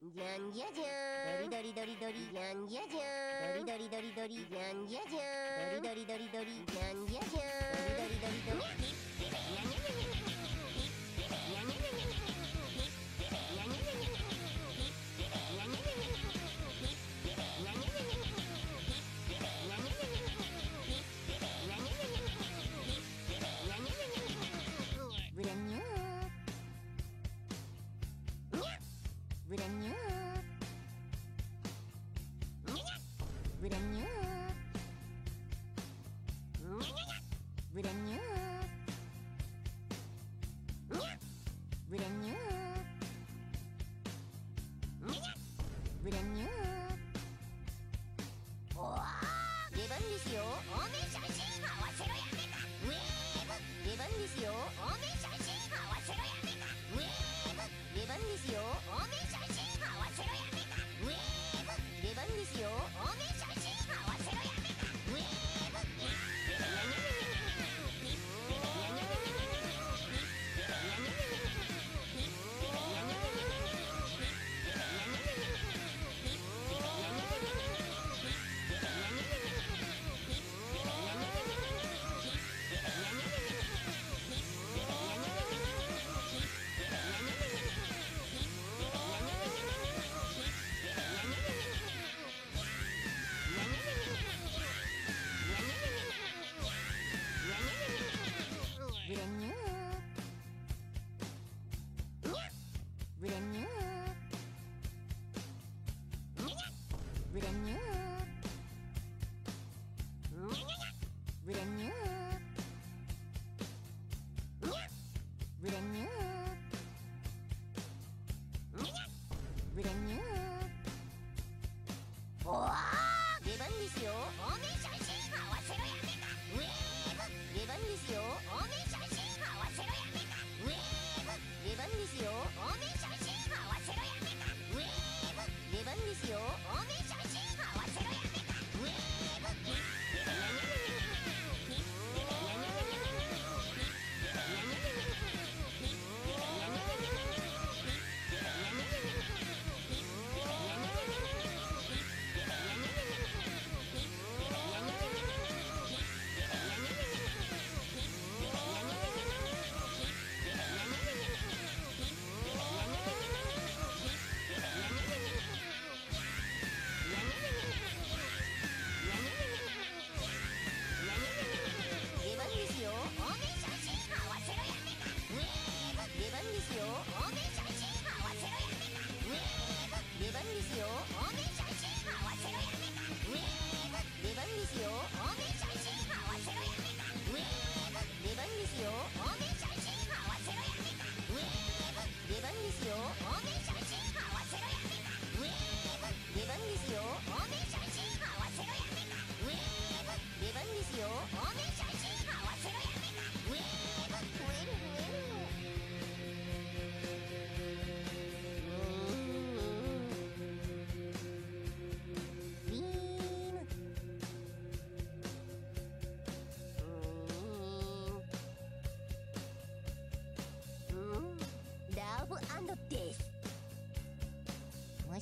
じゃんじゃじゃん。ドリドリドリドリ。じゃんじゃじゃん。ドリドリドリドリ。じゃんじゃじゃん。ドリドリドリドリ。じゃんじゃじゃん。ドリドリドリドリ。Brand new. Brand new.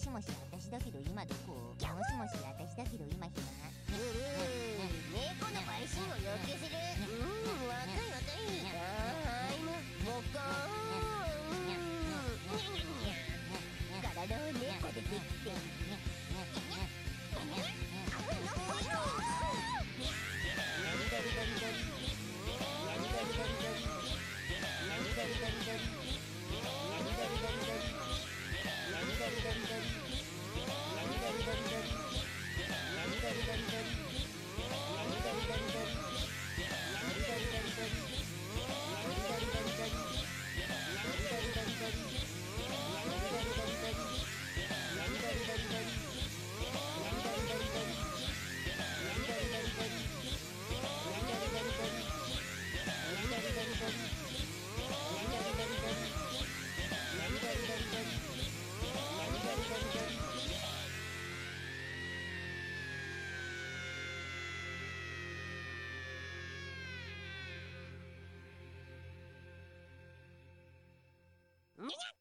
しもし私だけど今どこもしもし私だけど。今暇猫の陪審を要求するうん若い若い。もーにゃにゃにゃ体を猫でできて Меня